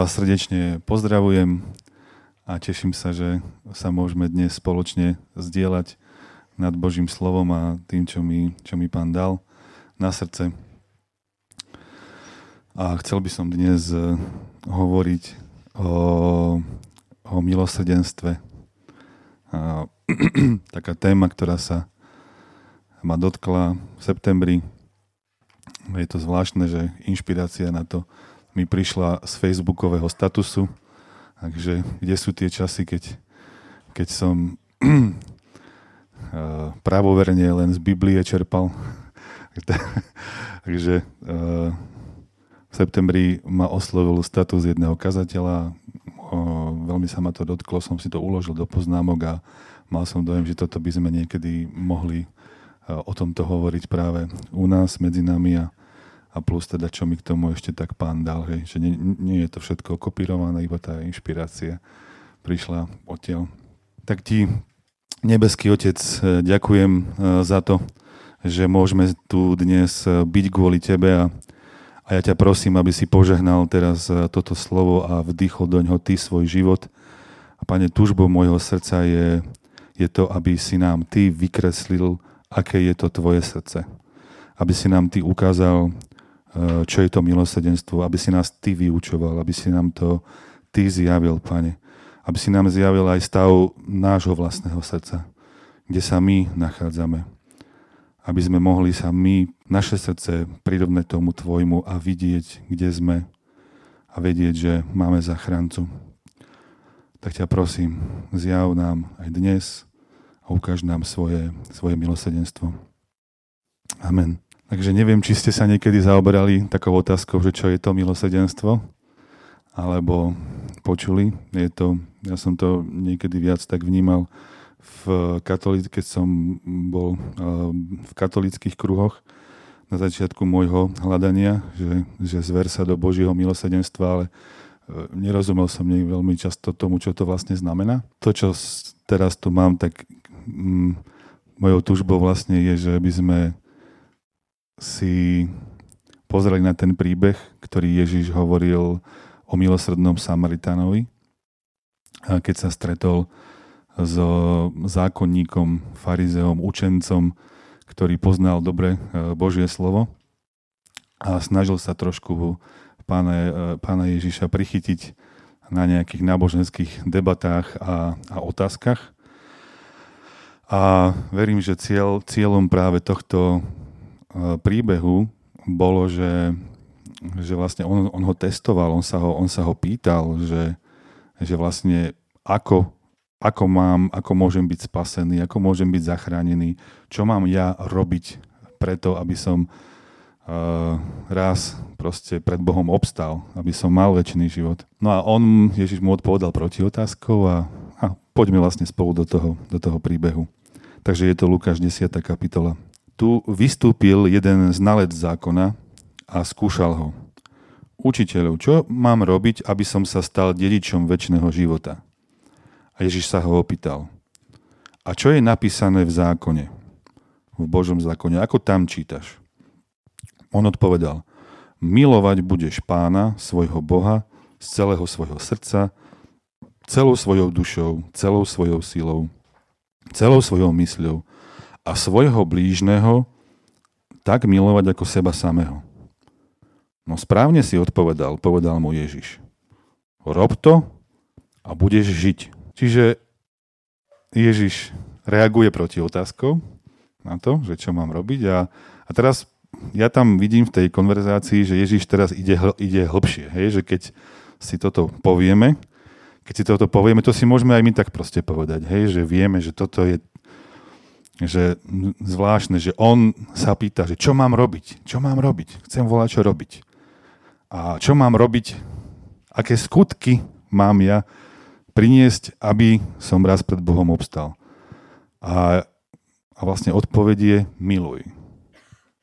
vás srdečne pozdravujem a teším sa, že sa môžeme dnes spoločne zdieľať nad Božím slovom a tým, čo mi, čo mi Pán dal na srdce. A chcel by som dnes eh, hovoriť o, o milosrdenstve. A, taká téma, ktorá sa ma dotkla v septembri. Je to zvláštne, že inšpirácia na to mi prišla z facebookového statusu. Takže kde sú tie časy, keď, keď som pravoverne len z Biblie čerpal. Takže v septembri ma oslovil status jedného kazateľa. Veľmi sa ma to dotklo, som si to uložil do poznámok a mal som dojem, že toto by sme niekedy mohli o tomto hovoriť práve u nás, medzi nami a a plus teda, čo mi k tomu ešte tak pán dal, hej, že nie, nie je to všetko kopírované, iba tá inšpirácia prišla odtiaľ. Tak ti, nebeský Otec, e, ďakujem e, za to, že môžeme tu dnes e, byť kvôli Tebe a, a ja ťa prosím, aby si požehnal teraz toto slovo a vdychol do ňoho Ty svoj život. A Pane, túžbou môjho srdca je, je to, aby si nám Ty vykreslil, aké je to Tvoje srdce. Aby si nám Ty ukázal, Eh, čo je to milosedenstvo, aby si nás Ty vyučoval, aby si nám to Ty zjavil, Pane. Aby si nám zjavil aj stav nášho vlastného srdca, kde sa my nachádzame. Aby sme mohli sa my, naše srdce, prirovnať tomu Tvojmu a vidieť, kde sme a vedieť, že máme zachráncu. Tak ťa prosím, zjav nám aj dnes a ukáž nám svoje, svoje milosedenstvo. Amen. Takže neviem, či ste sa niekedy zaoberali takou otázkou, že čo je to milosedenstvo, alebo počuli. Je to, ja som to niekedy viac tak vnímal v katolíc, keď som bol v katolických kruhoch na začiatku môjho hľadania, že, že zver sa do Božieho milosedenstva, ale e, nerozumel som nej veľmi často tomu, čo to vlastne znamená. To, čo teraz tu mám, tak mm, mojou túžbou vlastne je, že by sme si pozreli na ten príbeh, ktorý Ježiš hovoril o milosrdnom Samaritánovi, keď sa stretol s zákonníkom, farizeom, učencom, ktorý poznal dobre e, Božie slovo a snažil sa trošku pána, e, pána Ježiša prichytiť na nejakých náboženských debatách a, a otázkach. A verím, že cieľ, cieľom práve tohto príbehu bolo, že, že vlastne on, on ho testoval, on sa ho, on sa ho pýtal, že, že vlastne ako, ako mám, ako môžem byť spasený, ako môžem byť zachránený, čo mám ja robiť preto, aby som uh, raz proste pred Bohom obstal, aby som mal väčší život. No a on, Ježiš mu odpovedal proti otázkou a, a poďme vlastne spolu do toho, do toho príbehu. Takže je to Lukáš 10. kapitola tu vystúpil jeden znalec zákona a skúšal ho. Učiteľov, čo mám robiť, aby som sa stal dedičom väčšného života? A Ježiš sa ho opýtal. A čo je napísané v zákone? V Božom zákone. Ako tam čítaš? On odpovedal. Milovať budeš pána, svojho Boha, z celého svojho srdca, celou svojou dušou, celou svojou silou, celou svojou mysľou a svojho blížneho tak milovať ako seba samého. No správne si odpovedal, povedal mu Ježiš. Rob to a budeš žiť. Čiže Ježiš reaguje proti otázkou na to, že čo mám robiť a, a teraz ja tam vidím v tej konverzácii, že Ježiš teraz ide, ide hlbšie. Hej? Že keď si toto povieme, keď si toto povieme, to si môžeme aj my tak proste povedať, hej? že vieme, že toto je že zvláštne, že on sa pýta, že čo mám robiť, čo mám robiť, chcem volať, čo robiť. A čo mám robiť, aké skutky mám ja priniesť, aby som raz pred Bohom obstal. A, a vlastne odpoveď je miluj.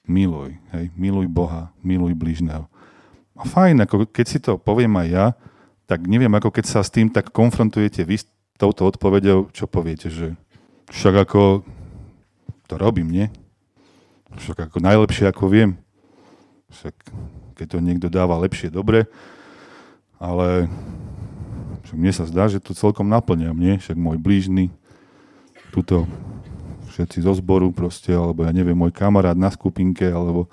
Miluj, hej, miluj Boha, miluj bližného. A fajn, ako keď si to poviem aj ja, tak neviem, ako keď sa s tým tak konfrontujete vy s touto odpovedou, čo poviete, že však ako to robím, nie? Však ako najlepšie, ako viem. Však keď to niekto dáva lepšie, dobre. Ale však mne sa zdá, že to celkom naplňam, nie? Však môj blížny, tuto všetci zo zboru proste, alebo ja neviem, môj kamarát na skupinke, alebo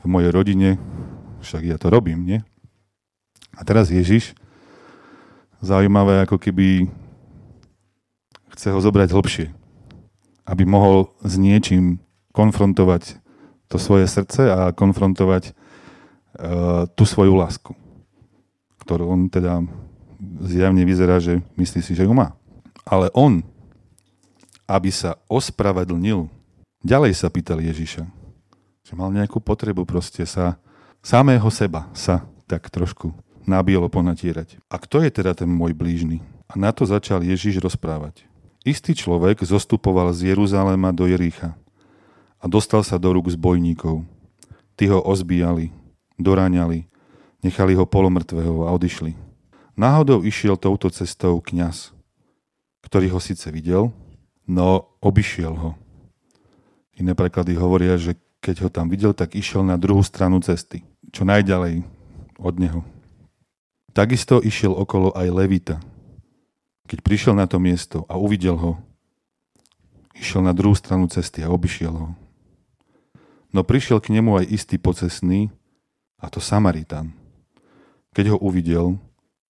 v mojej rodine, však ja to robím, nie? A teraz Ježiš, zaujímavé, ako keby chce ho zobrať hlbšie, aby mohol s niečím konfrontovať to svoje srdce a konfrontovať uh, tú svoju lásku, ktorú on teda zjavne vyzerá, že myslí si, že ju má. Ale on, aby sa ospravedlnil, ďalej sa pýtal Ježiša, že mal nejakú potrebu proste sa, samého seba sa tak trošku na bielo ponatierať. A kto je teda ten môj blížny? A na to začal Ježiš rozprávať. Istý človek zostupoval z Jeruzaléma do Jericha a dostal sa do rúk zbojníkov. Tí ho ozbíjali, doráňali, nechali ho polomrtvého a odišli. Náhodou išiel touto cestou kňaz, ktorý ho síce videl, no obišiel ho. Iné preklady hovoria, že keď ho tam videl, tak išiel na druhú stranu cesty, čo najďalej od neho. Takisto išiel okolo aj Levita. Keď prišiel na to miesto a uvidel ho, išiel na druhú stranu cesty a obišiel ho. No prišiel k nemu aj istý pocesný, a to Samaritan. Keď ho uvidel,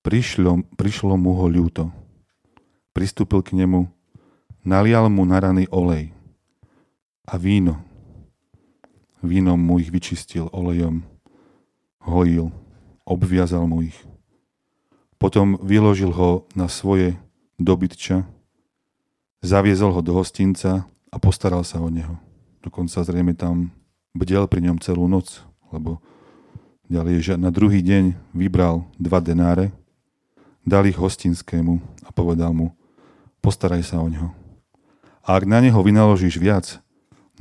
prišlo, prišlo mu ho ľúto. Pristúpil k nemu, nalial mu na rany olej a víno. Vínom mu ich vyčistil olejom, hojil, obviazal mu ich. Potom vyložil ho na svoje dobytča, zaviezol ho do hostinca a postaral sa o neho. Dokonca zrejme tam bdel pri ňom celú noc, lebo ďalej, že na druhý deň vybral dva denáre, dal ich hostinskému a povedal mu, postaraj sa o neho. A ak na neho vynaložíš viac,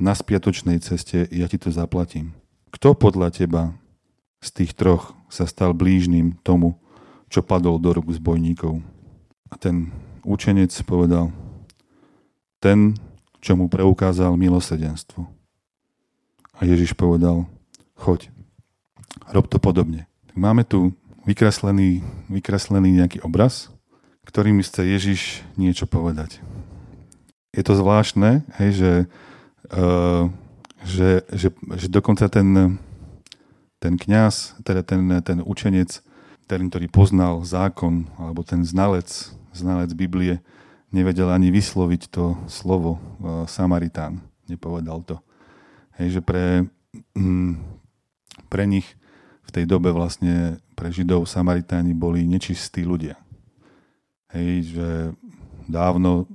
na spiatočnej ceste ja ti to zaplatím. Kto podľa teba z tých troch sa stal blížnym tomu, čo padol do rúk zbojníkov? A ten učenec povedal, ten, čo mu preukázal milosedenstvo. A Ježiš povedal, choď, rob to podobne. Máme tu vykreslený, vykreslený nejaký obraz, ktorým chce Ježiš niečo povedať. Je to zvláštne, hej, že, uh, že, že, že dokonca ten, ten kňaz, teda ten, ten učenec, ten, ktorý poznal zákon, alebo ten znalec, znalec Biblie, nevedel ani vysloviť to slovo uh, Samaritán. Nepovedal to. Hej, že pre, mm, pre nich v tej dobe vlastne pre Židov Samaritáni boli nečistí ľudia. Hej, že dávno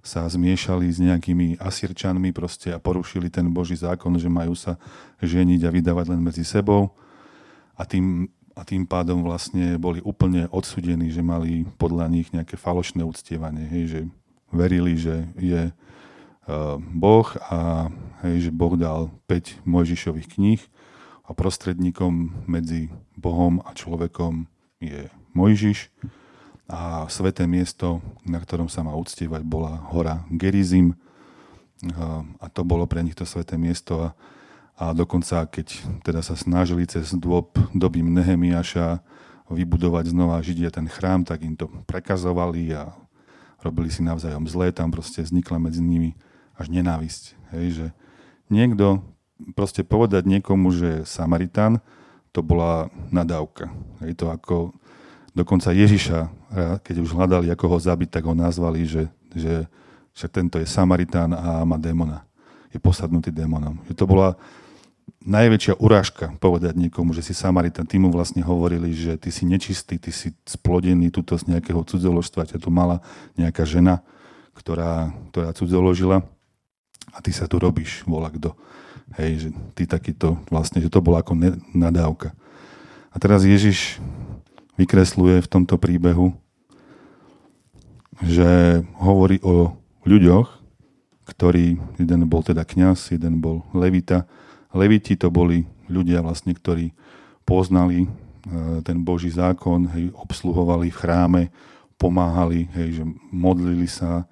sa zmiešali s nejakými asirčanmi proste a porušili ten Boží zákon, že majú sa ženiť a vydávať len medzi sebou a tým, a tým pádom vlastne boli úplne odsudení, že mali podľa nich nejaké falošné uctievanie, hej, že verili, že je Boh a hej, že Boh dal 5 Mojžišových kníh a prostredníkom medzi Bohom a človekom je Mojžiš. A sveté miesto, na ktorom sa má uctievať, bola hora Gerizim. A to bolo pre nich to sveté miesto a, a dokonca keď teda sa snažili cez dôb doby Nehemiaša vybudovať znova Židia ten chrám, tak im to prekazovali a robili si navzájom zlé, tam proste vznikla medzi nimi až nenávisť. Hej, že niekto, proste povedať niekomu, že Samaritán, to bola nadávka. Hej, to ako dokonca Ježiša, keď už hľadali, ako ho zabiť, tak ho nazvali, že, že však tento je Samaritán a má démona. Je posadnutý démonom. Že to bola najväčšia urážka povedať niekomu, že si Samaritán. Tí mu vlastne hovorili, že ty si nečistý, ty si splodený tuto z nejakého cudzoložstva, ťa tu mala nejaká žena, ktorá, ktorá cudzoložila a ty sa tu robíš, volá kto. Hej, že ty takýto, vlastne, že to bola ako nadávka. A teraz Ježiš vykresluje v tomto príbehu, že hovorí o ľuďoch, ktorí, jeden bol teda kňaz, jeden bol levita. Leviti to boli ľudia vlastne, ktorí poznali e, ten Boží zákon, hej, obsluhovali v chráme, pomáhali, hej, že modlili sa,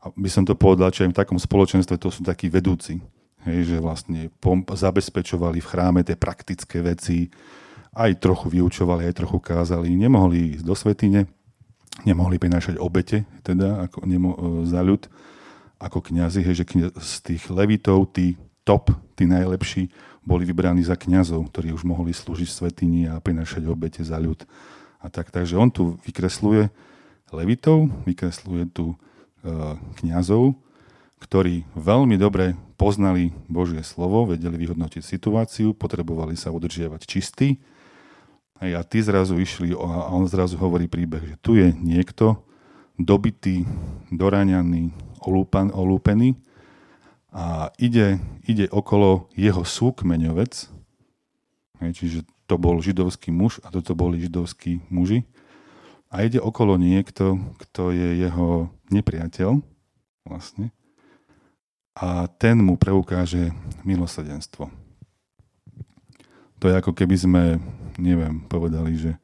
a by som to povedal, že aj v takom spoločenstve to sú takí vedúci, hej, že vlastne zabezpečovali v chráme tie praktické veci aj trochu vyučovali, aj trochu kázali. Nemohli ísť do svetine, nemohli prinášať obete teda ako, nemo, e, za ľud ako kňazi, hej, že kňaz, z tých levitov, tí top, tí najlepší, boli vybraní za kňazov, ktorí už mohli slúžiť svetini a prinášať obete za ľud. A tak, takže on tu vykresluje levitov, vykresluje tu e, kňazov, ktorí veľmi dobre poznali Božie slovo, vedeli vyhodnotiť situáciu, potrebovali sa udržiavať čistí. A ty zrazu išli a on zrazu hovorí príbeh, že tu je niekto dobitý, doraňaný, olúpan, olúpený a ide, ide okolo jeho súkmeňovec, čiže to bol židovský muž a toto boli židovskí muži. A ide okolo niekto, kto je jeho nepriateľ vlastne. A ten mu preukáže milosrdenstvo. To je ako keby sme, neviem, povedali, že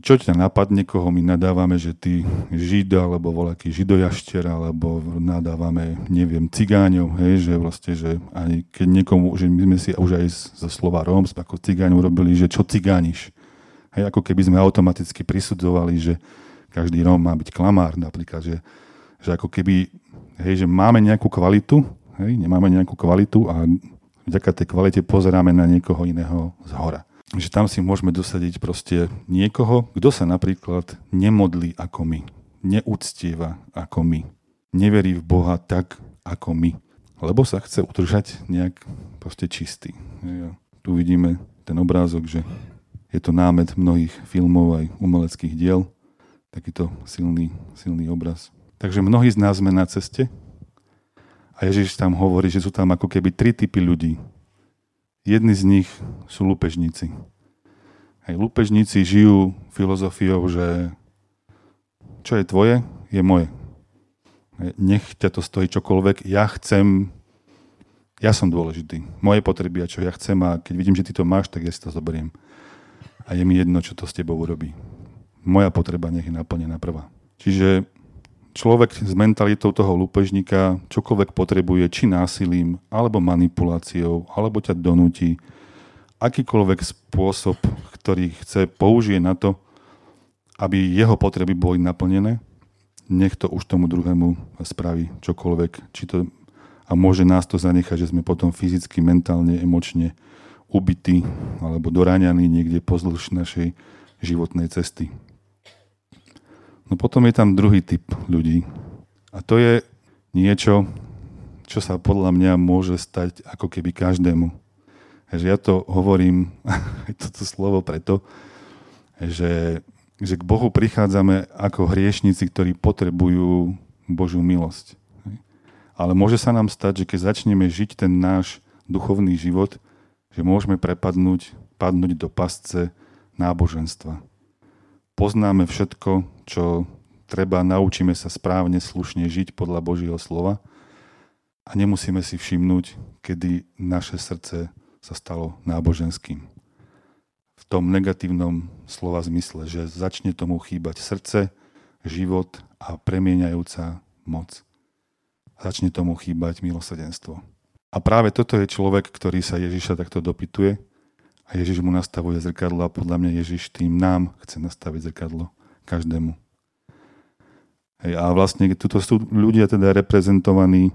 čo ťa napadne, koho my nadávame, že ty žida, alebo voľaký židojašter, alebo nadávame, neviem, cigáňov, hej, že vlastne, že aj keď niekomu, že my sme si už aj zo slova Róms, ako cigáňov robili, že čo cigániš. Hej, ako keby sme automaticky prisudzovali, že každý Róm má byť klamár napríklad, že, že ako keby, hej, že máme nejakú kvalitu, hej, nemáme nejakú kvalitu a vďaka tej kvalite pozeráme na niekoho iného z hora že tam si môžeme dosadiť proste niekoho, kto sa napríklad nemodlí ako my, neúctieva ako my, neverí v Boha tak ako my, lebo sa chce udržať nejak proste čistý. Tu vidíme ten obrázok, že je to námet mnohých filmov aj umeleckých diel, takýto silný, silný obraz. Takže mnohí z nás sme na ceste a Ježiš tam hovorí, že sú tam ako keby tri typy ľudí. Jedni z nich sú lupežníci. Hej, lupežníci žijú filozofiou, že čo je tvoje, je moje. Nech ťa to stojí čokoľvek, ja chcem, ja som dôležitý. Moje potreby a čo ja chcem a keď vidím, že ty to máš, tak ja si to zoberiem. A je mi jedno, čo to s tebou urobí. Moja potreba nech je naplnená prvá. Čiže človek s mentalitou toho lúpežníka čokoľvek potrebuje, či násilím, alebo manipuláciou, alebo ťa donúti, akýkoľvek spôsob, ktorý chce, použije na to, aby jeho potreby boli naplnené, nech to už tomu druhému spraví čokoľvek. Či to, a môže nás to zanechať, že sme potom fyzicky, mentálne, emočne ubití alebo doráňaní niekde pozdĺž našej životnej cesty. No potom je tam druhý typ ľudí. A to je niečo, čo sa podľa mňa môže stať ako keby každému. Že ja to hovorím, toto slovo preto, že, že k Bohu prichádzame ako hriešnici, ktorí potrebujú Božiu milosť. Ale môže sa nám stať, že keď začneme žiť ten náš duchovný život, že môžeme prepadnúť, padnúť do pasce náboženstva poznáme všetko, čo treba, naučíme sa správne, slušne žiť podľa Božieho slova a nemusíme si všimnúť, kedy naše srdce sa stalo náboženským. V tom negatívnom slova zmysle, že začne tomu chýbať srdce, život a premieňajúca moc. Začne tomu chýbať milosrdenstvo. A práve toto je človek, ktorý sa Ježiša takto dopytuje a Ježiš mu nastavuje zrkadlo a podľa mňa Ježiš tým nám chce nastaviť zrkadlo každému. Hej, a vlastne tuto sú ľudia teda reprezentovaní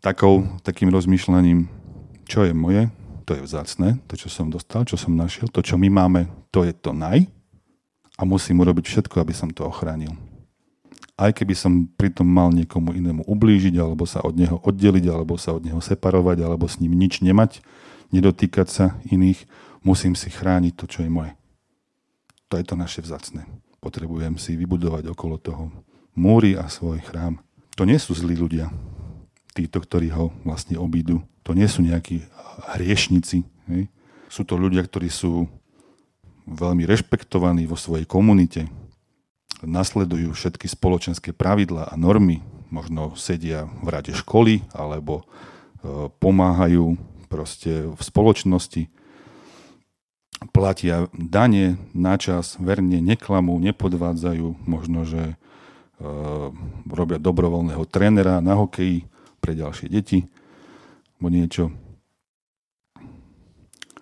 takou, takým rozmýšľaním, čo je moje, to je vzácne, to, čo som dostal, čo som našiel, to, čo my máme, to je to naj a musím urobiť všetko, aby som to ochránil. Aj keby som pritom mal niekomu inému ublížiť, alebo sa od neho oddeliť, alebo sa od neho separovať, alebo s ním nič nemať, nedotýkať sa iných, musím si chrániť to, čo je moje. To je to naše vzácne. Potrebujem si vybudovať okolo toho múry a svoj chrám. To nie sú zlí ľudia, títo, ktorí ho vlastne obídu. To nie sú nejakí hriešnici. Hej. Sú to ľudia, ktorí sú veľmi rešpektovaní vo svojej komunite, nasledujú všetky spoločenské pravidlá a normy, možno sedia v rade školy alebo e, pomáhajú proste v spoločnosti platia dane na čas, verne neklamú, nepodvádzajú, možno, že e, robia dobrovoľného trénera na hokeji pre ďalšie deti, alebo niečo.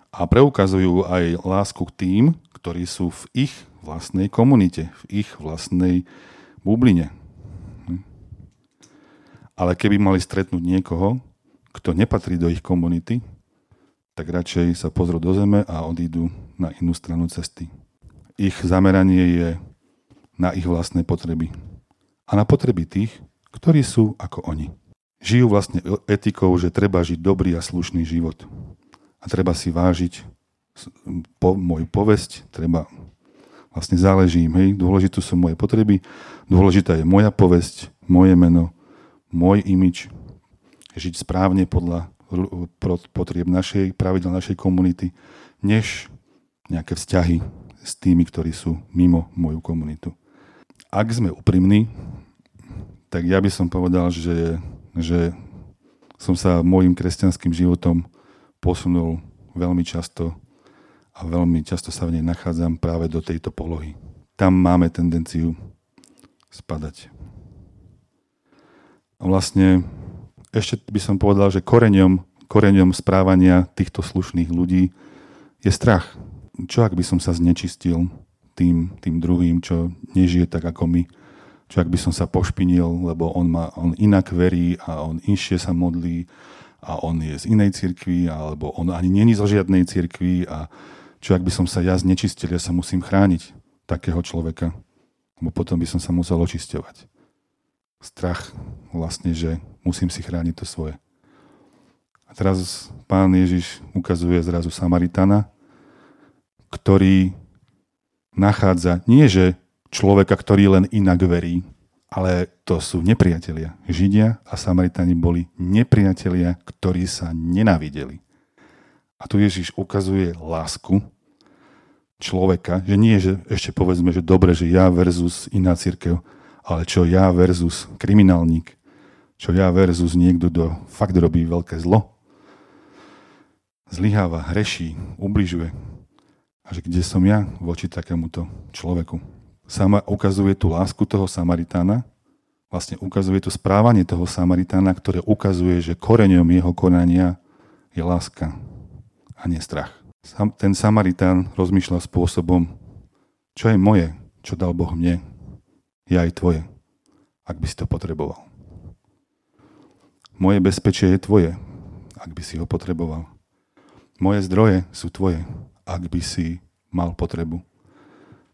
A preukazujú aj lásku k tým, ktorí sú v ich vlastnej komunite, v ich vlastnej bubline. Hm. Ale keby mali stretnúť niekoho, kto nepatrí do ich komunity, tak radšej sa pozrú do zeme a odídu na inú stranu cesty. Ich zameranie je na ich vlastné potreby a na potreby tých, ktorí sú ako oni. Žijú vlastne etikou, že treba žiť dobrý a slušný život. A treba si vážiť po, moju povesť, treba vlastne záleží im, hej, dôležité sú moje potreby, dôležitá je moja povesť, moje meno, môj imič, žiť správne podľa potrieb našej, pravidel našej komunity, než nejaké vzťahy s tými, ktorí sú mimo moju komunitu. Ak sme úprimní, tak ja by som povedal, že, že som sa môjim kresťanským životom posunul veľmi často a veľmi často sa v nej nachádzam práve do tejto polohy. Tam máme tendenciu spadať. A vlastne ešte by som povedal, že koreňom, koreňom správania týchto slušných ľudí je strach. Čo ak by som sa znečistil tým, tým druhým, čo nežije tak ako my? čo ak by som sa pošpinil, lebo on, má, on inak verí a on inšie sa modlí a on je z inej cirkvi, alebo on ani není zo žiadnej cirkvi a čo ak by som sa ja znečistil, ja sa musím chrániť takého človeka, lebo potom by som sa musel očisťovať. Strach vlastne, že musím si chrániť to svoje. A teraz pán Ježiš ukazuje zrazu Samaritana, ktorý nachádza nie, že človeka, ktorý len inak verí, ale to sú nepriatelia. Židia a Samaritani boli nepriatelia, ktorí sa nenávideli. A tu Ježiš ukazuje lásku človeka, že nie, že ešte povedzme, že dobre, že ja versus iná církev, ale čo ja versus kriminálnik, čo ja versus niekto, kto fakt robí veľké zlo, zlyháva, hreší, ubližuje. A že kde som ja voči takémuto človeku? sama ukazuje tú lásku toho Samaritána, vlastne ukazuje to správanie toho Samaritána, ktoré ukazuje, že koreňom jeho konania je láska a nie strach. Sam, ten Samaritán rozmýšľa spôsobom, čo je moje, čo dal Boh mne, je aj tvoje, ak by si to potreboval. Moje bezpečie je tvoje, ak by si ho potreboval. Moje zdroje sú tvoje, ak by si mal potrebu.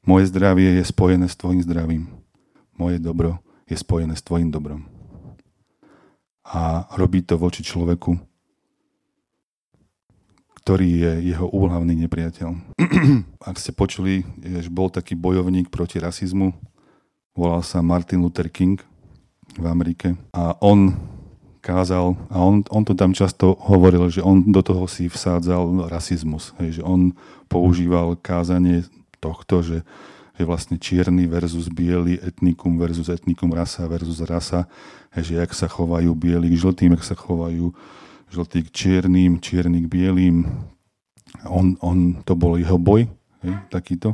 Moje zdravie je spojené s tvojim zdravím. Moje dobro je spojené s tvojim dobrom. A robí to voči človeku, ktorý je jeho úhlavný nepriateľ. Ak ste počuli, že bol taký bojovník proti rasizmu, volal sa Martin Luther King v Amerike a on kázal, a on, on to tam často hovoril, že on do toho si vsádzal rasizmus, hej, že on používal kázanie tohto, že, že vlastne čierny versus biely, etnikum versus etnikum, rasa versus rasa, že jak sa chovajú bieli k žltým, jak sa chovajú žltí k čiernym, čierny k bielým. On, on, to bol jeho boj, hej, takýto.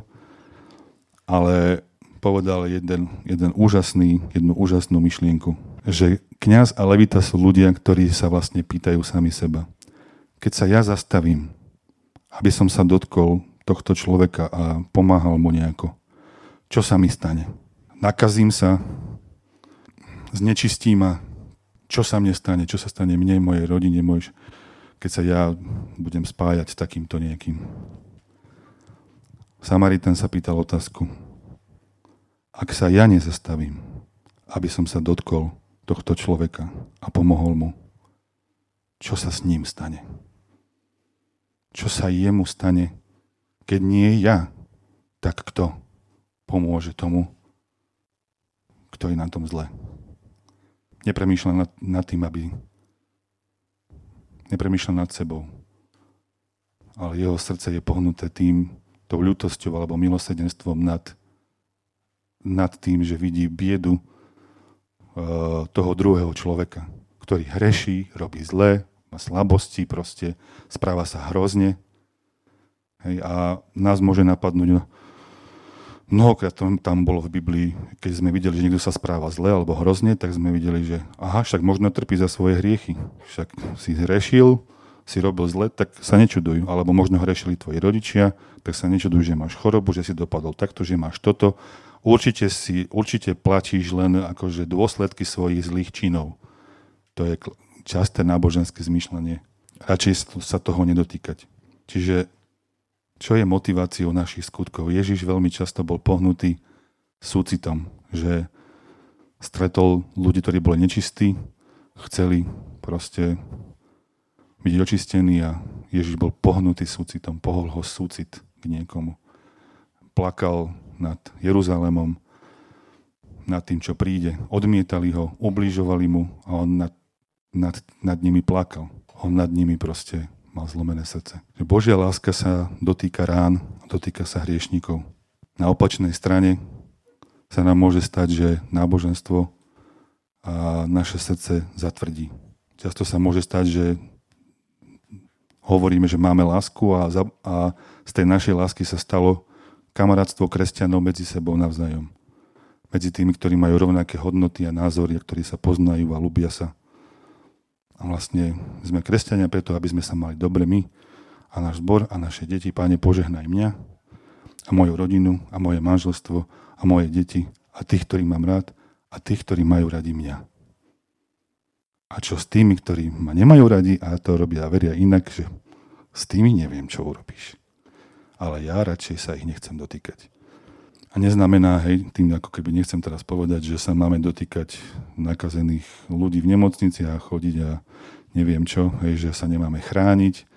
Ale povedal jeden, jeden úžasný, jednu úžasnú myšlienku, že kňaz a levita sú ľudia, ktorí sa vlastne pýtajú sami seba. Keď sa ja zastavím, aby som sa dotkol tohto človeka a pomáhal mu nejako. Čo sa mi stane? Nakazím sa, znečistím ma, čo sa mne stane, čo sa stane mne, mojej rodine, môj, keď sa ja budem spájať s takýmto niekým. Samaritan sa pýtal otázku. Ak sa ja nezastavím, aby som sa dotkol tohto človeka a pomohol mu, čo sa s ním stane? Čo sa jemu stane, keď nie ja, tak kto pomôže tomu, kto je na tom zle? Nepremýšľa nad, nad tým, aby nepremýšľa nad sebou. Ale jeho srdce je pohnuté tým, tou ľutosťou alebo milosedenstvom nad, nad tým, že vidí biedu uh, toho druhého človeka, ktorý hreší, robí zle, má slabosti proste, správa sa hrozne Hej, a nás môže napadnúť, no, mnohokrát tam, tam bolo v Biblii, keď sme videli, že niekto sa správa zle alebo hrozne, tak sme videli, že aha, však možno trpí za svoje hriechy. Však si zrešil, si robil zle, tak sa nečudujú. Alebo možno hrešili tvoji rodičia, tak sa nečudujú, že máš chorobu, že si dopadol takto, že máš toto. Určite, si, určite platíš len akože dôsledky svojich zlých činov. To je časté náboženské zmýšľanie. Radšej sa toho nedotýkať. Čiže čo je motiváciou našich skutkov? Ježiš veľmi často bol pohnutý súcitom, že stretol ľudí, ktorí boli nečistí, chceli proste byť očistení a Ježiš bol pohnutý súcitom, pohol ho súcit k niekomu. Plakal nad Jeruzalémom, nad tým, čo príde. Odmietali ho, ubližovali mu a on nad, nad, nad nimi plakal. On nad nimi proste mal zlomené srdce. Božia láska sa dotýka rán, dotýka sa hriešníkov. Na opačnej strane sa nám môže stať, že náboženstvo a naše srdce zatvrdí. Často sa môže stať, že hovoríme, že máme lásku a, za, a z tej našej lásky sa stalo kamarátstvo kresťanov medzi sebou navzájom. Medzi tými, ktorí majú rovnaké hodnoty a názory, ktorí sa poznajú a ľubia sa. A vlastne sme kresťania preto, aby sme sa mali dobre my a náš zbor a naše deti. Páne, požehnaj mňa a moju rodinu a moje manželstvo a moje deti a tých, ktorí mám rád a tých, ktorí majú radi mňa. A čo s tými, ktorí ma nemajú radi a to robia a veria inak, že s tými neviem, čo urobíš. Ale ja radšej sa ich nechcem dotýkať. A neznamená, hej, tým ako keby nechcem teraz povedať, že sa máme dotýkať nakazených ľudí v nemocnici a chodiť a neviem čo, hej, že sa nemáme chrániť.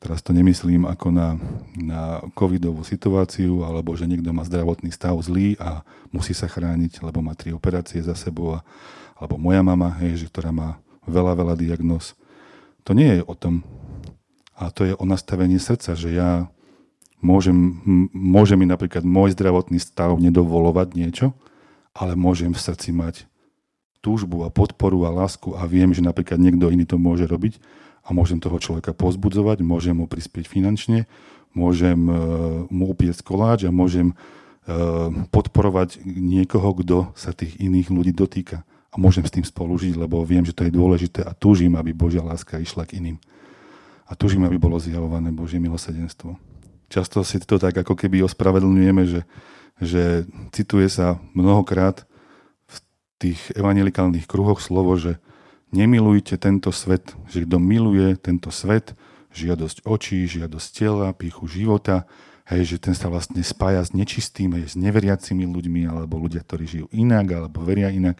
Teraz to nemyslím ako na, na covidovú situáciu, alebo že niekto má zdravotný stav zlý a musí sa chrániť, lebo má tri operácie za sebou, a, alebo moja mama, hej, že, ktorá má veľa, veľa diagnóz. To nie je o tom. A to je o nastavení srdca, že ja môžem, môže mi napríklad môj zdravotný stav nedovolovať niečo, ale môžem v srdci mať túžbu a podporu a lásku a viem, že napríklad niekto iný to môže robiť a môžem toho človeka pozbudzovať, môžem mu prispieť finančne, môžem uh, mu upiecť koláč a môžem uh, podporovať niekoho, kto sa tých iných ľudí dotýka a môžem s tým spolužiť, lebo viem, že to je dôležité a túžim, aby Božia láska išla k iným. A túžim, aby bolo zjavované Božie milosedenstvo. Často si to tak ako keby ospravedlňujeme, že, že cituje sa mnohokrát v tých evangelikálnych kruhoch slovo, že nemilujte tento svet, že kto miluje tento svet, žiadosť očí, žiadosť tela, píchu života, hej, že ten sa vlastne spája s nečistým, hej, s neveriacimi ľuďmi, alebo ľudia, ktorí žijú inak, alebo veria inak.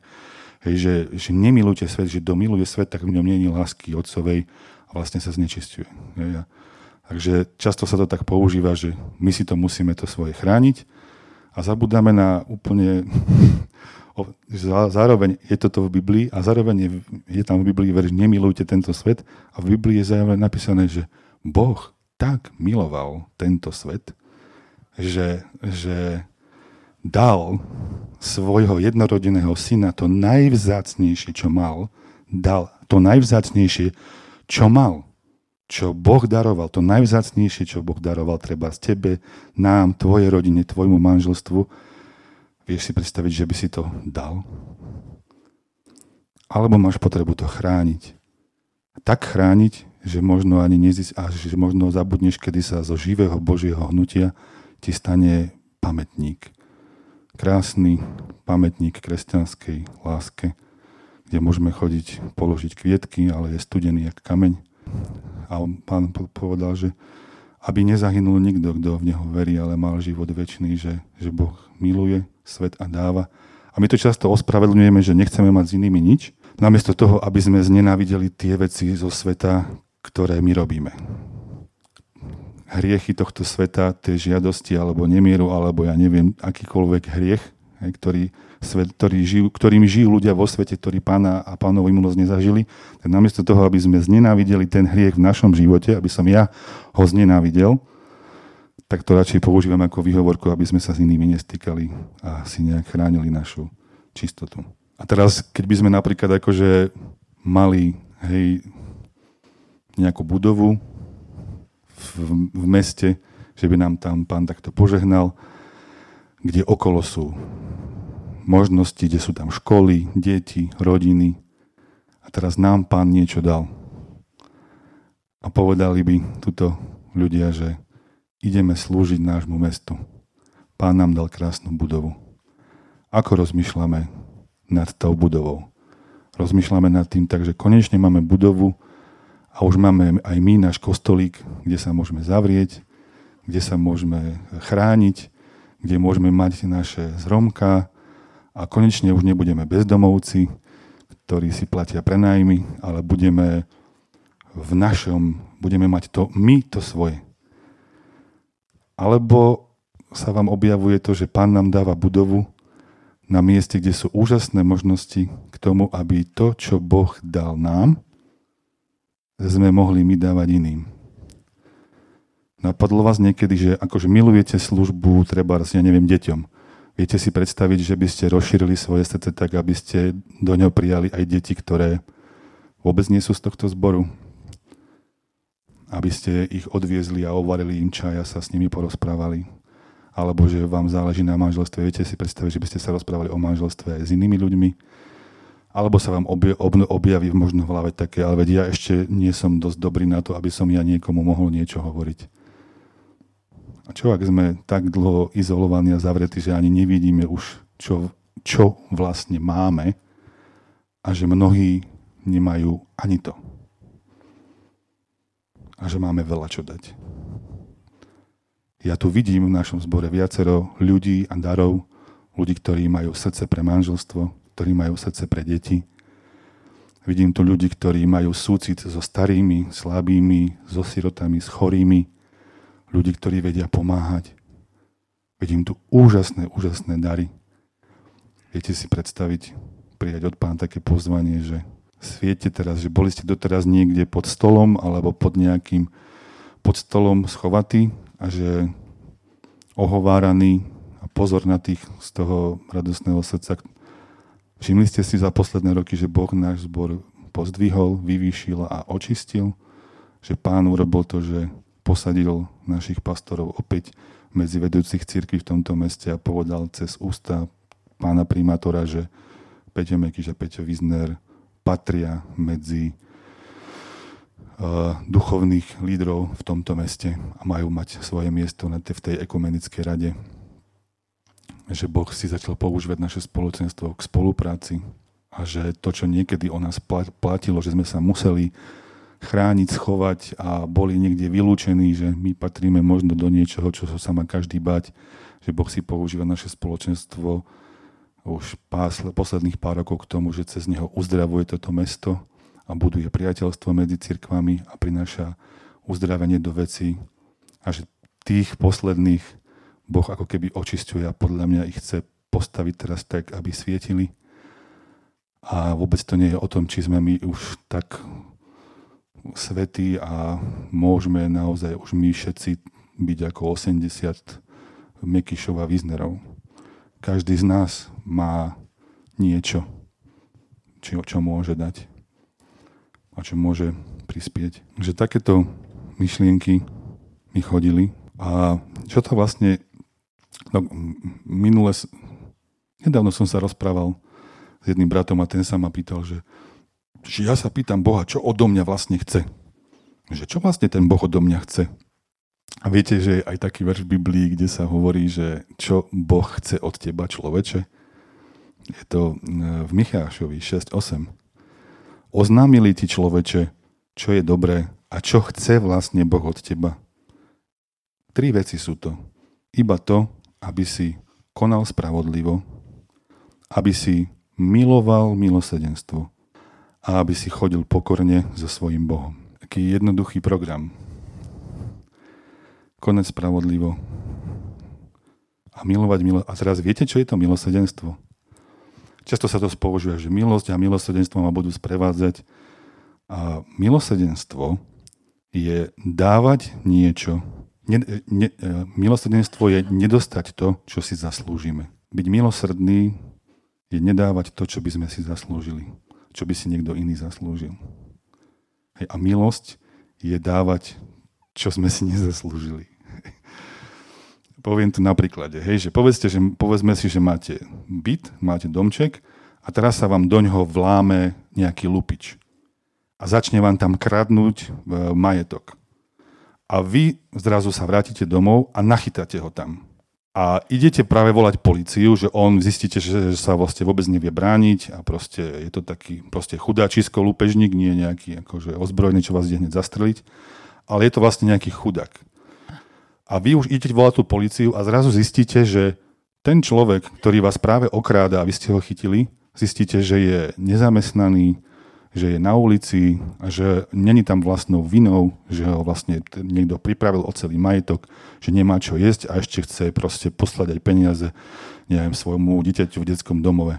Hej, že, že nemilujte svet, že kto miluje svet, tak v ňom je lásky otcovej a vlastne sa znečistuje. Hej. Takže často sa to tak používa, že my si to musíme to svoje chrániť a zabudáme na úplne... zároveň je toto v Biblii a zároveň je, je tam v Biblii verš nemilujte tento svet a v Biblii je zároveň napísané, že Boh tak miloval tento svet, že, že dal svojho jednorodeného syna, to najvzácnejšie, čo mal, dal to najvzácnejšie, čo mal, čo Boh daroval, to najvzácnejšie, čo Boh daroval treba z tebe, nám, tvojej rodine, tvojmu manželstvu. Vieš si predstaviť, že by si to dal? Alebo máš potrebu to chrániť. Tak chrániť, že možno ani nezísť, a že možno zabudneš, kedy sa zo živého Božieho hnutia ti stane pamätník krásny pamätník kresťanskej láske, kde môžeme chodiť, položiť kvietky, ale je studený jak kameň. A pán povedal, že aby nezahynul nikto, kto v neho verí, ale mal život väčší, že, že Boh miluje svet a dáva. A my to často ospravedlňujeme, že nechceme mať s inými nič, namiesto toho, aby sme znenávideli tie veci zo sveta, ktoré my robíme hriechy tohto sveta, tie žiadosti alebo nemieru, alebo ja neviem, akýkoľvek hriech, ktorý, svet, ktorý žijú, ktorým žijú ľudia vo svete, ktorí pána a pánovu milosť nezažili, tak namiesto toho, aby sme znenávideli ten hriech v našom živote, aby som ja ho znenávidel, tak to radšej používam ako výhovorku, aby sme sa s inými nestýkali a si nejak chránili našu čistotu. A teraz, keď by sme napríklad akože mali hej, nejakú budovu, v, v meste, že by nám tam pán takto požehnal, kde okolo sú možnosti, kde sú tam školy, deti, rodiny. A teraz nám pán niečo dal. a povedali by tuto ľudia, že ideme slúžiť nášmu mestu. Pán nám dal krásnu budovu. Ako rozmýšľame nad tou budovou? Rozmýšľame nad tým tak, že konečne máme budovu a už máme aj my náš kostolík, kde sa môžeme zavrieť, kde sa môžeme chrániť, kde môžeme mať naše zromka a konečne už nebudeme bezdomovci, ktorí si platia prenájmy, ale budeme v našom, budeme mať to my to svoje. Alebo sa vám objavuje to, že pán nám dáva budovu na mieste, kde sú úžasné možnosti k tomu, aby to, čo Boh dal nám, sme mohli my dávať iným. Napadlo vás niekedy, že akože milujete službu, treba, ja neviem, deťom. Viete si predstaviť, že by ste rozšírili svoje srdce tak, aby ste do ňoho prijali aj deti, ktoré vôbec nie sú z tohto zboru? Aby ste ich odviezli a ovarili im čaj a sa s nimi porozprávali alebo že vám záleží na manželstve. Viete si predstaviť, že by ste sa rozprávali o manželstve aj s inými ľuďmi, alebo sa vám objaví možno v hlave také, ale veď ja ešte nie som dosť dobrý na to, aby som ja niekomu mohol niečo hovoriť. A čo ak sme tak dlho izolovaní a zavretí, že ani nevidíme už, čo, čo vlastne máme a že mnohí nemajú ani to. A že máme veľa čo dať. Ja tu vidím v našom zbore viacero ľudí a darov, ľudí, ktorí majú srdce pre manželstvo, ktorí majú srdce pre deti. Vidím tu ľudí, ktorí majú súcit so starými, slabými, so sirotami, s chorými, ľudí, ktorí vedia pomáhať. Vidím tu úžasné, úžasné dary. Viete si predstaviť, prijať od pána také pozvanie, že sviete teraz, že boli ste doteraz niekde pod stolom alebo pod nejakým pod stolom schovatí a že ohováraný a pozor na tých z toho radosného srdca. Všimli ste si za posledné roky, že Boh náš zbor pozdvihol, vyvýšil a očistil, že pán urobil to, že posadil našich pastorov opäť medzi vedúcich církví v tomto meste a povedal cez ústa pána primátora, že Peťo Mekyš a Peťo Vizner patria medzi duchovných lídrov v tomto meste a majú mať svoje miesto v tej ekumenickej rade. Že Boh si začal používať naše spoločenstvo k spolupráci a že to, čo niekedy o nás platilo, že sme sa museli chrániť, schovať a boli niekde vylúčení, že my patríme možno do niečoho, čo sa má každý bať, že Boh si používa naše spoločenstvo už pás, posledných pár rokov k tomu, že cez neho uzdravuje toto mesto a buduje priateľstvo medzi cirkvami a prináša uzdravenie do veci a že tých posledných Boh ako keby očistuje a podľa mňa ich chce postaviť teraz tak, aby svietili. A vôbec to nie je o tom, či sme my už tak svetí a môžeme naozaj už my všetci byť ako 80 Mekyšov a Viznerov. Každý z nás má niečo, čo, čo môže dať a čo môže prispieť. Že takéto myšlienky mi chodili a čo to vlastne, no, minule, nedávno som sa rozprával s jedným bratom a ten sa ma pýtal, že, že ja sa pýtam Boha, čo odo mňa vlastne chce. Že čo vlastne ten Boh odo mňa chce. A viete, že je aj taký verš v Biblii, kde sa hovorí, že čo Boh chce od teba, človeče. Je to e, v Michášovi 6.8. Oznámili ti človeče, čo je dobré a čo chce vlastne Boh od teba. Tri veci sú to. Iba to, aby si konal spravodlivo, aby si miloval milosedenstvo a aby si chodil pokorne so svojim Bohom. Taký jednoduchý program. Konec spravodlivo a milovať milo. A teraz viete, čo je to milosedenstvo? Často sa to spoužíva, že milosť a milosrdenstvo ma budú sprevádzať. A milosrdenstvo je dávať niečo. Ne, ne, milosrdenstvo je nedostať to, čo si zaslúžime. Byť milosrdný je nedávať to, čo by sme si zaslúžili. Čo by si niekto iný zaslúžil. Hej, a milosť je dávať, čo sme si nezaslúžili. Poviem to na príklade. Hej, že povedzte, že, povedzme si, že máte byt, máte domček a teraz sa vám do ňoho vláme nejaký lupič. a začne vám tam kradnúť e, majetok. A vy zrazu sa vrátite domov a nachytáte ho tam. A idete práve volať policiu, že on zistíte, že sa vlastne vôbec nevie brániť a proste je to taký proste chudáčisko, lúpežník, nie nejaký akože ozbrojený, čo vás ide hneď zastreliť, ale je to vlastne nejaký chudák. A vy už idete volať tú policiu a zrazu zistíte, že ten človek, ktorý vás práve okráda a vy ste ho chytili, zistíte, že je nezamestnaný, že je na ulici a že není tam vlastnou vinou, že ho vlastne niekto pripravil o celý majetok, že nemá čo jesť a ešte chce proste poslať aj peniaze neviem, svojmu dieťaťu v detskom domove.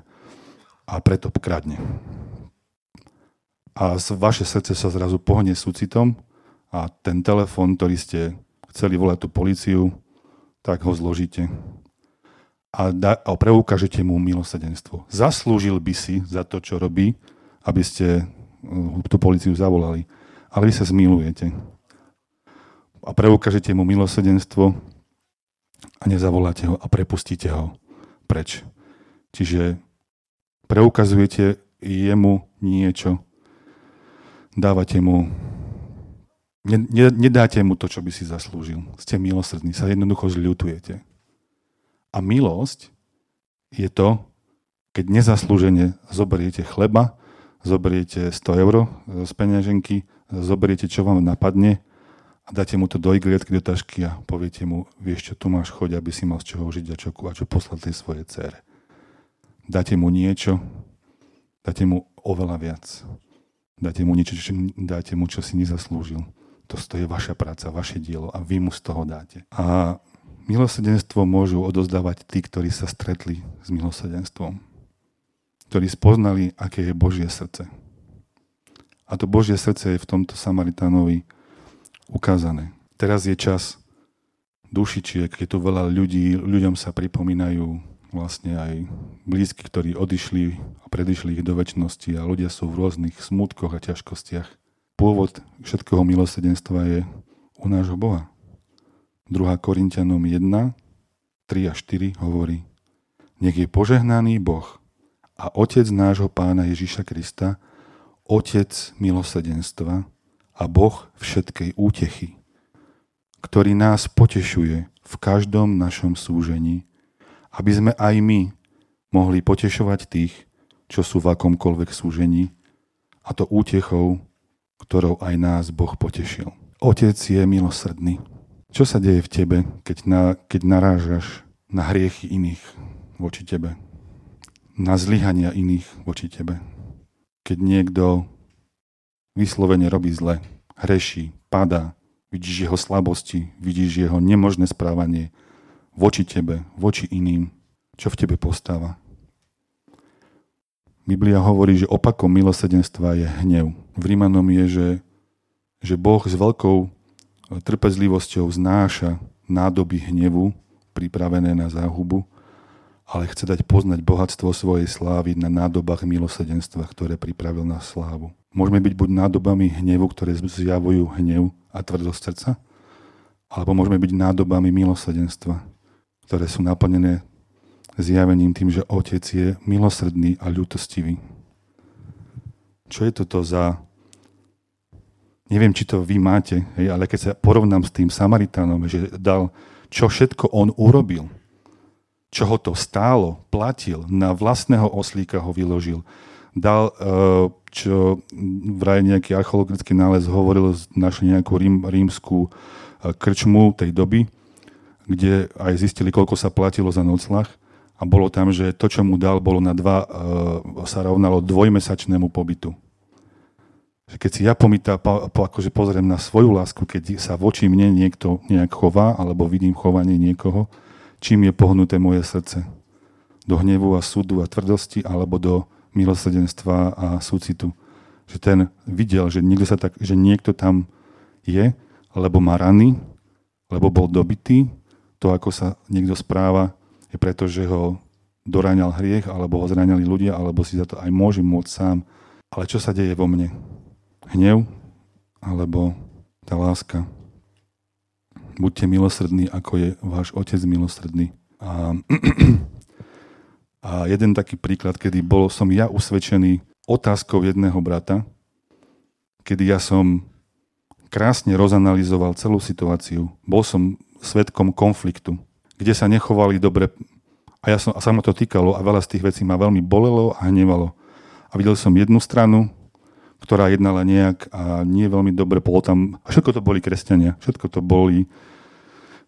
A preto kradne. A vaše srdce sa zrazu pohne súcitom a ten telefón, ktorý ste chceli volať tú policiu, tak ho zložíte a, da, a preukážete mu milosedenstvo. Zaslúžil by si za to, čo robí, aby ste uh, tú policiu zavolali. Ale vy sa zmilujete. A preukážete mu milosedenstvo a nezavoláte ho a prepustíte ho preč. Čiže preukazujete jemu niečo, dávate mu, ne, ne, nedáte mu to, čo by si zaslúžil. Ste milosrdní, sa jednoducho zľutujete. A milosť je to, keď nezaslúžene zoberiete chleba zoberiete 100 eur z peňaženky, zoberiete, čo vám napadne a dáte mu to do iglietky, do tašky a poviete mu, vieš čo, tu máš choď, aby si mal z čoho žiť a čo, a čo poslať tej svojej cére. Dáte mu niečo, dáte mu oveľa viac. Dáte mu niečo, čo, dáte mu, čo si nezaslúžil. To, to je vaša práca, vaše dielo a vy mu z toho dáte. A milosrdenstvo môžu odozdávať tí, ktorí sa stretli s milosrdenstvom ktorí spoznali, aké je Božie srdce. A to Božie srdce je v tomto Samaritánovi ukázané. Teraz je čas dušičiek, je tu veľa ľudí, ľuďom sa pripomínajú vlastne aj blízky, ktorí odišli a predišli ich do väčšnosti a ľudia sú v rôznych smutkoch a ťažkostiach. Pôvod všetkého milosedenstva je u nášho Boha. 2. Korintianom 1, 3 a 4 hovorí Nech je požehnaný Boh, a Otec nášho Pána Ježiša Krista, Otec milosrdenstva a Boh všetkej útechy, ktorý nás potešuje v každom našom súžení, aby sme aj my mohli potešovať tých, čo sú v akomkoľvek súžení, a to útechou, ktorou aj nás Boh potešil. Otec je milosrdný. Čo sa deje v tebe, keď, na, keď narážaš na hriechy iných voči tebe? Na zlyhania iných voči tebe. Keď niekto vyslovene robí zle, hreší, padá, vidíš jeho slabosti, vidíš jeho nemožné správanie voči tebe, voči iným, čo v tebe postáva. Biblia hovorí, že opakom milosedenstva je hnev. V Rímanom je, že, že Boh s veľkou trpezlivosťou znáša nádoby hnevu pripravené na záhubu ale chce dať poznať bohatstvo svojej slávy na nádobách milosedenstva, ktoré pripravil na slávu. Môžeme byť buď nádobami hnevu, ktoré zjavujú hnev a tvrdosť srdca, alebo môžeme byť nádobami milosedenstva, ktoré sú naplnené zjavením tým, že Otec je milosrdný a ľutostivý. Čo je toto za... Neviem, či to vy máte, ale keď sa porovnám s tým Samaritánom, že dal, čo všetko on urobil – čo ho to stálo, platil, na vlastného oslíka ho vyložil. Dal, e, čo vraj nejaký archeologický nález hovoril, našli nejakú rím, rímskú e, krčmu tej doby, kde aj zistili, koľko sa platilo za noclach a bolo tam, že to, čo mu dal, bolo na dva, e, sa rovnalo dvojmesačnému pobytu. Keď si ja pomýta, po, po, akože pozriem na svoju lásku, keď sa voči mne niekto nejak chová, alebo vidím chovanie niekoho, čím je pohnuté moje srdce. Do hnevu a súdu a tvrdosti alebo do milosrdenstva a súcitu. Že ten videl, že niekto, sa tak, že niekto tam je, lebo má rany, lebo bol dobitý. To, ako sa niekto správa, je preto, že ho doráňal hriech, alebo ho zraňali ľudia, alebo si za to aj môže môcť sám. Ale čo sa deje vo mne? Hnev alebo tá láska? Buďte milosrdní, ako je váš otec milosrdný. A, a jeden taký príklad, kedy bol som ja usvedčený otázkou jedného brata, kedy ja som krásne rozanalizoval celú situáciu. Bol som svetkom konfliktu, kde sa nechovali dobre a, ja som, a sa ma to týkalo a veľa z tých vecí ma veľmi bolelo a hnevalo. A videl som jednu stranu, ktorá jednala nejak a nie veľmi dobre. Bolo tam, a všetko to boli kresťania, všetko to boli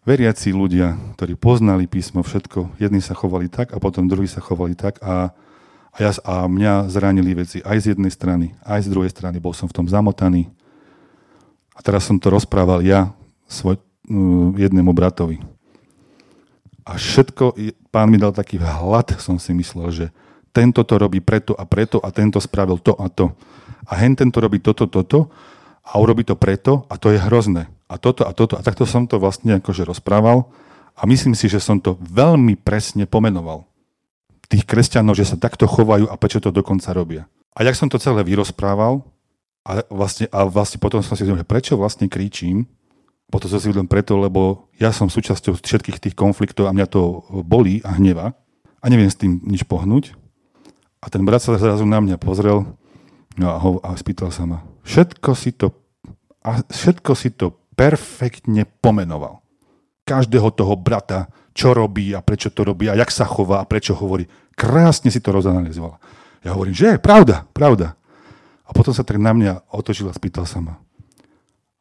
veriaci ľudia, ktorí poznali písmo, všetko. Jedni sa chovali tak a potom druhí sa chovali tak a, a, ja, a mňa zranili veci aj z jednej strany, aj z druhej strany. Bol som v tom zamotaný. A teraz som to rozprával ja svoj, jednému bratovi. A všetko, pán mi dal taký hlad, som si myslel, že tento to robí preto a preto a tento spravil to a to. A hen tento robí toto, toto a urobí to preto a to je hrozné. A toto a toto. A takto som to vlastne akože rozprával a myslím si, že som to veľmi presne pomenoval. Tých kresťanov, že sa takto chovajú a prečo to dokonca robia. A jak som to celé vyrozprával, a vlastne, a vlastne potom som si uvedomil, prečo vlastne kričím. Potom som si uvedomil preto, lebo ja som súčasťou všetkých tých konfliktov a mňa to bolí a hneva a neviem s tým nič pohnúť. A ten brat sa zrazu na mňa pozrel no a, ho, a spýtal sa ma, všetko si to, a všetko si to perfektne pomenoval. Každého toho brata, čo robí a prečo to robí a jak sa chová a prečo hovorí. Krásne si to rozanalizoval. Ja hovorím, že je pravda, pravda. A potom sa tak na mňa otočil a spýtal sa ma.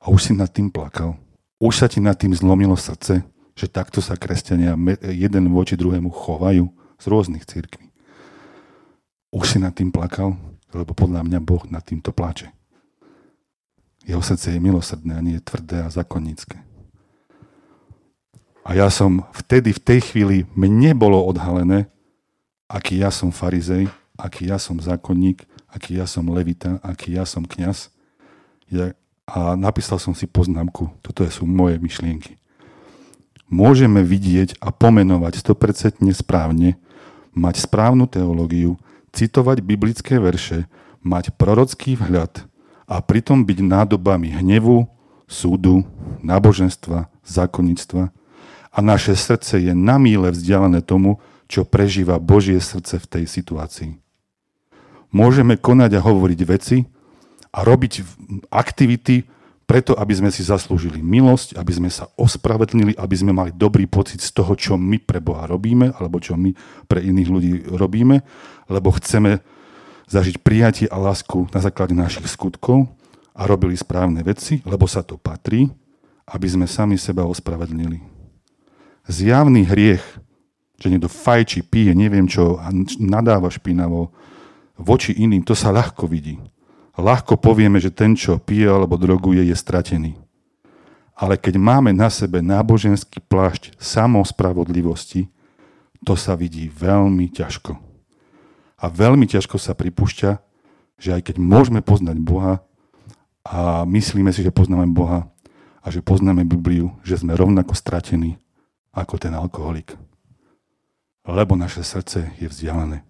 A už si nad tým plakal. Už sa ti nad tým zlomilo srdce, že takto sa kresťania jeden voči druhému chovajú z rôznych církví. Už si nad tým plakal, lebo podľa mňa Boh nad týmto plače. Jeho srdce je milosrdné a nie je tvrdé a zakonnícke. A ja som vtedy, v tej chvíli, mne bolo odhalené, aký ja som farizej, aký ja som zákonník aký ja som levita, aký ja som kňaz. A napísal som si poznámku. Toto sú moje myšlienky. Môžeme vidieť a pomenovať 100% správne, mať správnu teológiu, citovať biblické verše, mať prorocký vhľad a pritom byť nádobami hnevu, súdu, náboženstva, zákonníctva a naše srdce je na míle vzdialené tomu, čo prežíva Božie srdce v tej situácii. Môžeme konať a hovoriť veci a robiť aktivity preto, aby sme si zaslúžili milosť, aby sme sa ospravedlnili, aby sme mali dobrý pocit z toho, čo my pre Boha robíme, alebo čo my pre iných ľudí robíme, lebo chceme zažiť prijatie a lásku na základe našich skutkov a robili správne veci, lebo sa to patrí, aby sme sami seba ospravedlnili. Zjavný hriech, že niekto fajči, pije, neviem čo, a nadáva špinavo, voči iným, to sa ľahko vidí. Ľahko povieme, že ten, čo pije alebo droguje, je stratený. Ale keď máme na sebe náboženský plášť samospravodlivosti, to sa vidí veľmi ťažko. A veľmi ťažko sa pripúšťa, že aj keď môžeme poznať Boha a myslíme si, že poznáme Boha a že poznáme Bibliu, že sme rovnako stratení ako ten alkoholik. Lebo naše srdce je vzdialené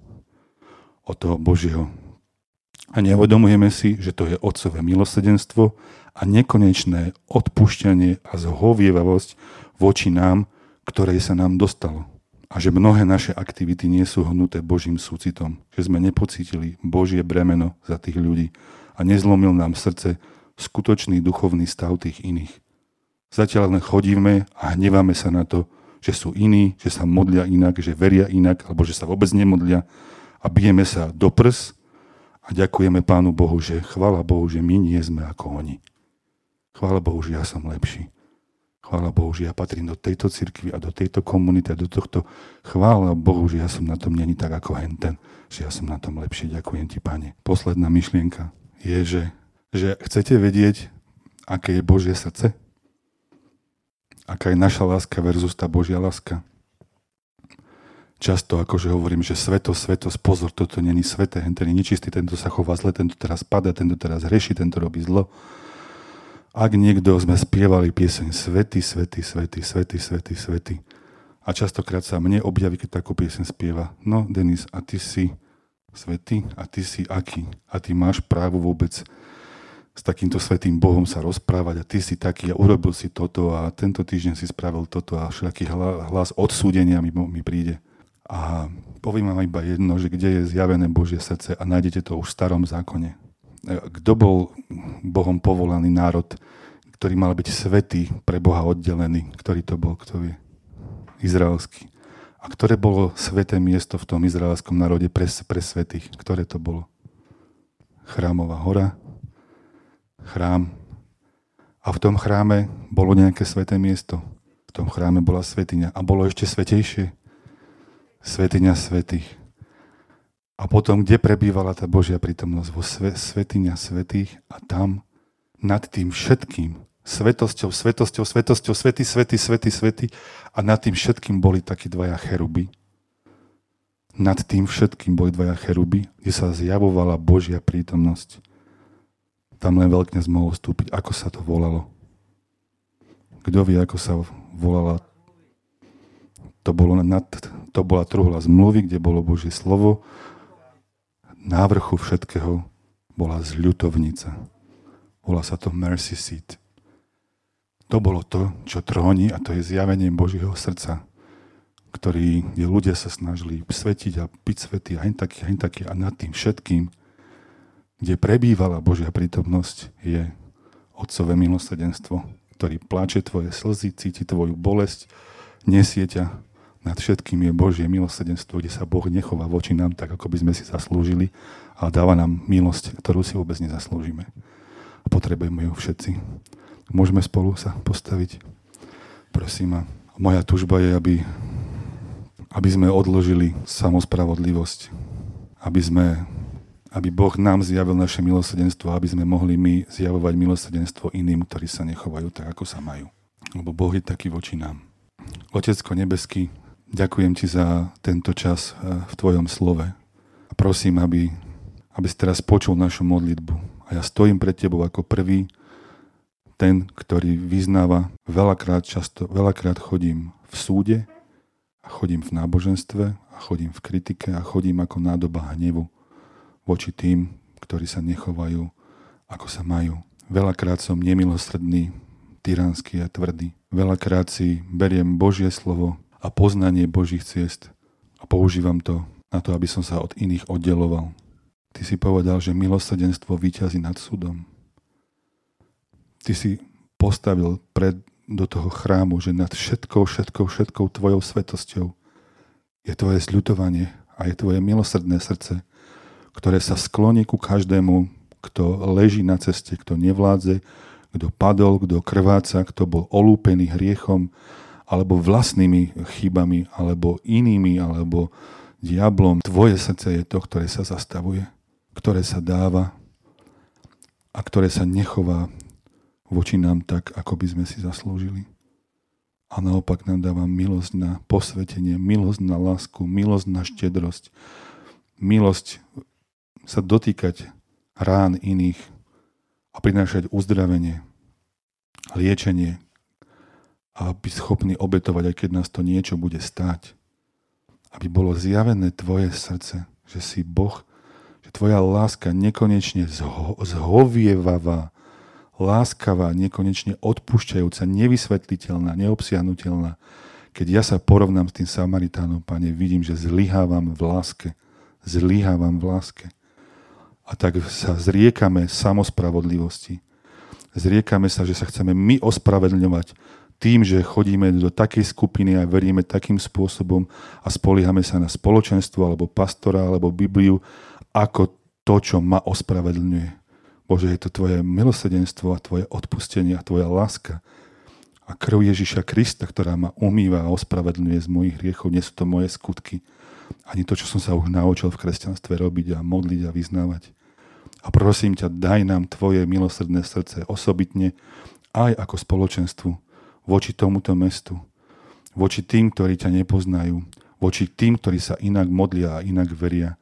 od toho Božieho. A neuvedomujeme si, že to je Otcové milosedenstvo a nekonečné odpúšťanie a zhovievavosť voči nám, ktorej sa nám dostalo. A že mnohé naše aktivity nie sú hnuté Božím súcitom. Že sme nepocítili Božie bremeno za tých ľudí a nezlomil nám srdce skutočný duchovný stav tých iných. Zatiaľ len chodíme a hneváme sa na to, že sú iní, že sa modlia inak, že veria inak, alebo že sa vôbec nemodlia a bijeme sa do prs a ďakujeme Pánu Bohu, že chvála Bohu, že my nie sme ako oni. Chvála Bohu, že ja som lepší. Chvála Bohu, že ja patrím do tejto cirkvi a do tejto komunity a do tohto. Chvála Bohu, že ja som na tom není tak ako henten, že ja som na tom lepší. Ďakujem ti, Pane. Posledná myšlienka je, že, že chcete vedieť, aké je Božie srdce? Aká je naša láska versus tá Božia láska? často akože hovorím, že sveto, sveto, pozor, toto není sveté, ten je nečistý, tento sa chová zle, tento teraz pada, tento teraz hreší, tento robí zlo. Ak niekto sme spievali pieseň Svety, Svety, Svety, Svety, Svety, Svety. A častokrát sa mne objaví, keď takú pieseň spieva. No, Denis, a ty si svety a ty si aký? A ty máš právo vôbec s takýmto svetým Bohom sa rozprávať a ty si taký a urobil si toto a tento týždeň si spravil toto a všaký hlas odsúdenia mi, mi príde. A poviem vám iba jedno, že kde je zjavené Božie srdce a nájdete to už v starom zákone. Kto bol Bohom povolaný národ, ktorý mal byť svetý, pre Boha oddelený. Ktorý to bol, kto vie? Izraelský. A ktoré bolo sveté miesto v tom izraelskom národe pre, pre svetých? Ktoré to bolo? Chrámová hora, chrám. A v tom chráme bolo nejaké sveté miesto. V tom chráme bola svetiňa. A bolo ešte svetejšie. Svetiňa svetých. A potom, kde prebývala tá Božia prítomnosť? Vo sve, svetiňa svetých a tam nad tým všetkým svetosťou, svetosťou, svetosťou, svety, svety, svety, svety a nad tým všetkým boli takí dvaja cheruby. Nad tým všetkým boli dvaja cheruby, kde sa zjavovala Božia prítomnosť. Tam len veľkňaz mohol vstúpiť. Ako sa to volalo? Kto vie, ako sa volala? To, bolo nad, to bola truhla zmluvy, kde bolo Božie slovo. Na vrchu všetkého bola zľutovnica. Volá sa to mercy seat. To bolo to, čo tróni a to je zjavenie Božieho srdca, ktorý, kde ľudia sa snažili svetiť a byť svetí a taký, hen taký a nad tým všetkým, kde prebývala Božia prítomnosť, je Otcové milosrdenstvo, ktorý pláče tvoje slzy, cíti tvoju bolesť, nesie ťa. Nad všetkým je Božie milosrdenstvo, kde sa Boh nechová voči nám tak, ako by sme si zaslúžili, ale dáva nám milosť, ktorú si vôbec nezaslúžime. A potrebujeme ju všetci. Môžeme spolu sa postaviť. Prosím a moja tužba je, aby, aby sme odložili samospravodlivosť. Aby sme aby Boh nám zjavil naše milosrdenstvo, aby sme mohli my zjavovať milosrdenstvo iným, ktorí sa nechovajú tak, ako sa majú. Lebo Boh je taký voči nám. Otecko nebeský, ďakujem Ti za tento čas eh, v Tvojom slove. A prosím, aby, aby si teraz počul našu modlitbu. A ja stojím pred Tebou ako prvý, ten, ktorý vyznáva, veľakrát, často, veľakrát chodím v súde a chodím v náboženstve a chodím v kritike a chodím ako nádoba hnevu voči tým, ktorí sa nechovajú, ako sa majú. Veľakrát som nemilosrdný, tyranský a tvrdý. Veľakrát si beriem Božie slovo a poznanie Božích ciest a používam to na to, aby som sa od iných oddeloval. Ty si povedal, že milosrdenstvo vyťazí nad súdom ty si postavil pred, do toho chrámu, že nad všetkou, všetkou, všetkou tvojou svetosťou je tvoje zľutovanie a je tvoje milosrdné srdce, ktoré sa skloní ku každému, kto leží na ceste, kto nevládze, kto padol, kto krváca, kto bol olúpený hriechom, alebo vlastnými chybami, alebo inými, alebo diablom. Tvoje srdce je to, ktoré sa zastavuje, ktoré sa dáva a ktoré sa nechová voči nám tak, ako by sme si zaslúžili. A naopak nám dáva milosť na posvetenie, milosť na lásku, milosť na štedrosť, milosť sa dotýkať rán iných a prinášať uzdravenie, liečenie a byť schopný obetovať, aj keď nás to niečo bude stáť. Aby bolo zjavené tvoje srdce, že si Boh, že tvoja láska nekonečne zho- zhovievavá láskavá, nekonečne odpúšťajúca, nevysvetliteľná, neobsiahnutelná. Keď ja sa porovnám s tým Samaritánom, pane, vidím, že zlyhávam v láske. Zlyhávam v láske. A tak sa zriekame samospravodlivosti. Zriekame sa, že sa chceme my ospravedlňovať tým, že chodíme do takej skupiny a veríme takým spôsobom a spoliehame sa na spoločenstvo alebo pastora alebo Bibliu ako to, čo ma ospravedlňuje. Bože, je to Tvoje milosedenstvo a Tvoje odpustenie a Tvoja láska. A krv Ježiša Krista, ktorá ma umýva a ospravedlňuje z mojich hriechov, nie sú to moje skutky. Ani to, čo som sa už naučil v kresťanstve robiť a modliť a vyznávať. A prosím ťa, daj nám Tvoje milosrdné srdce osobitne aj ako spoločenstvu voči tomuto mestu, voči tým, ktorí ťa nepoznajú, voči tým, ktorí sa inak modlia a inak veria,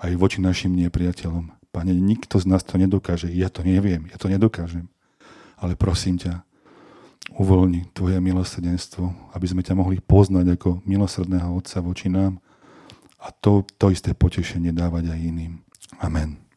aj voči našim nepriateľom. Pane, nikto z nás to nedokáže. Ja to neviem, ja to nedokážem. Ale prosím ťa, uvoľni Tvoje milosrdenstvo, aby sme ťa mohli poznať ako milosrdného Otca voči nám a to, to isté potešenie dávať aj iným. Amen.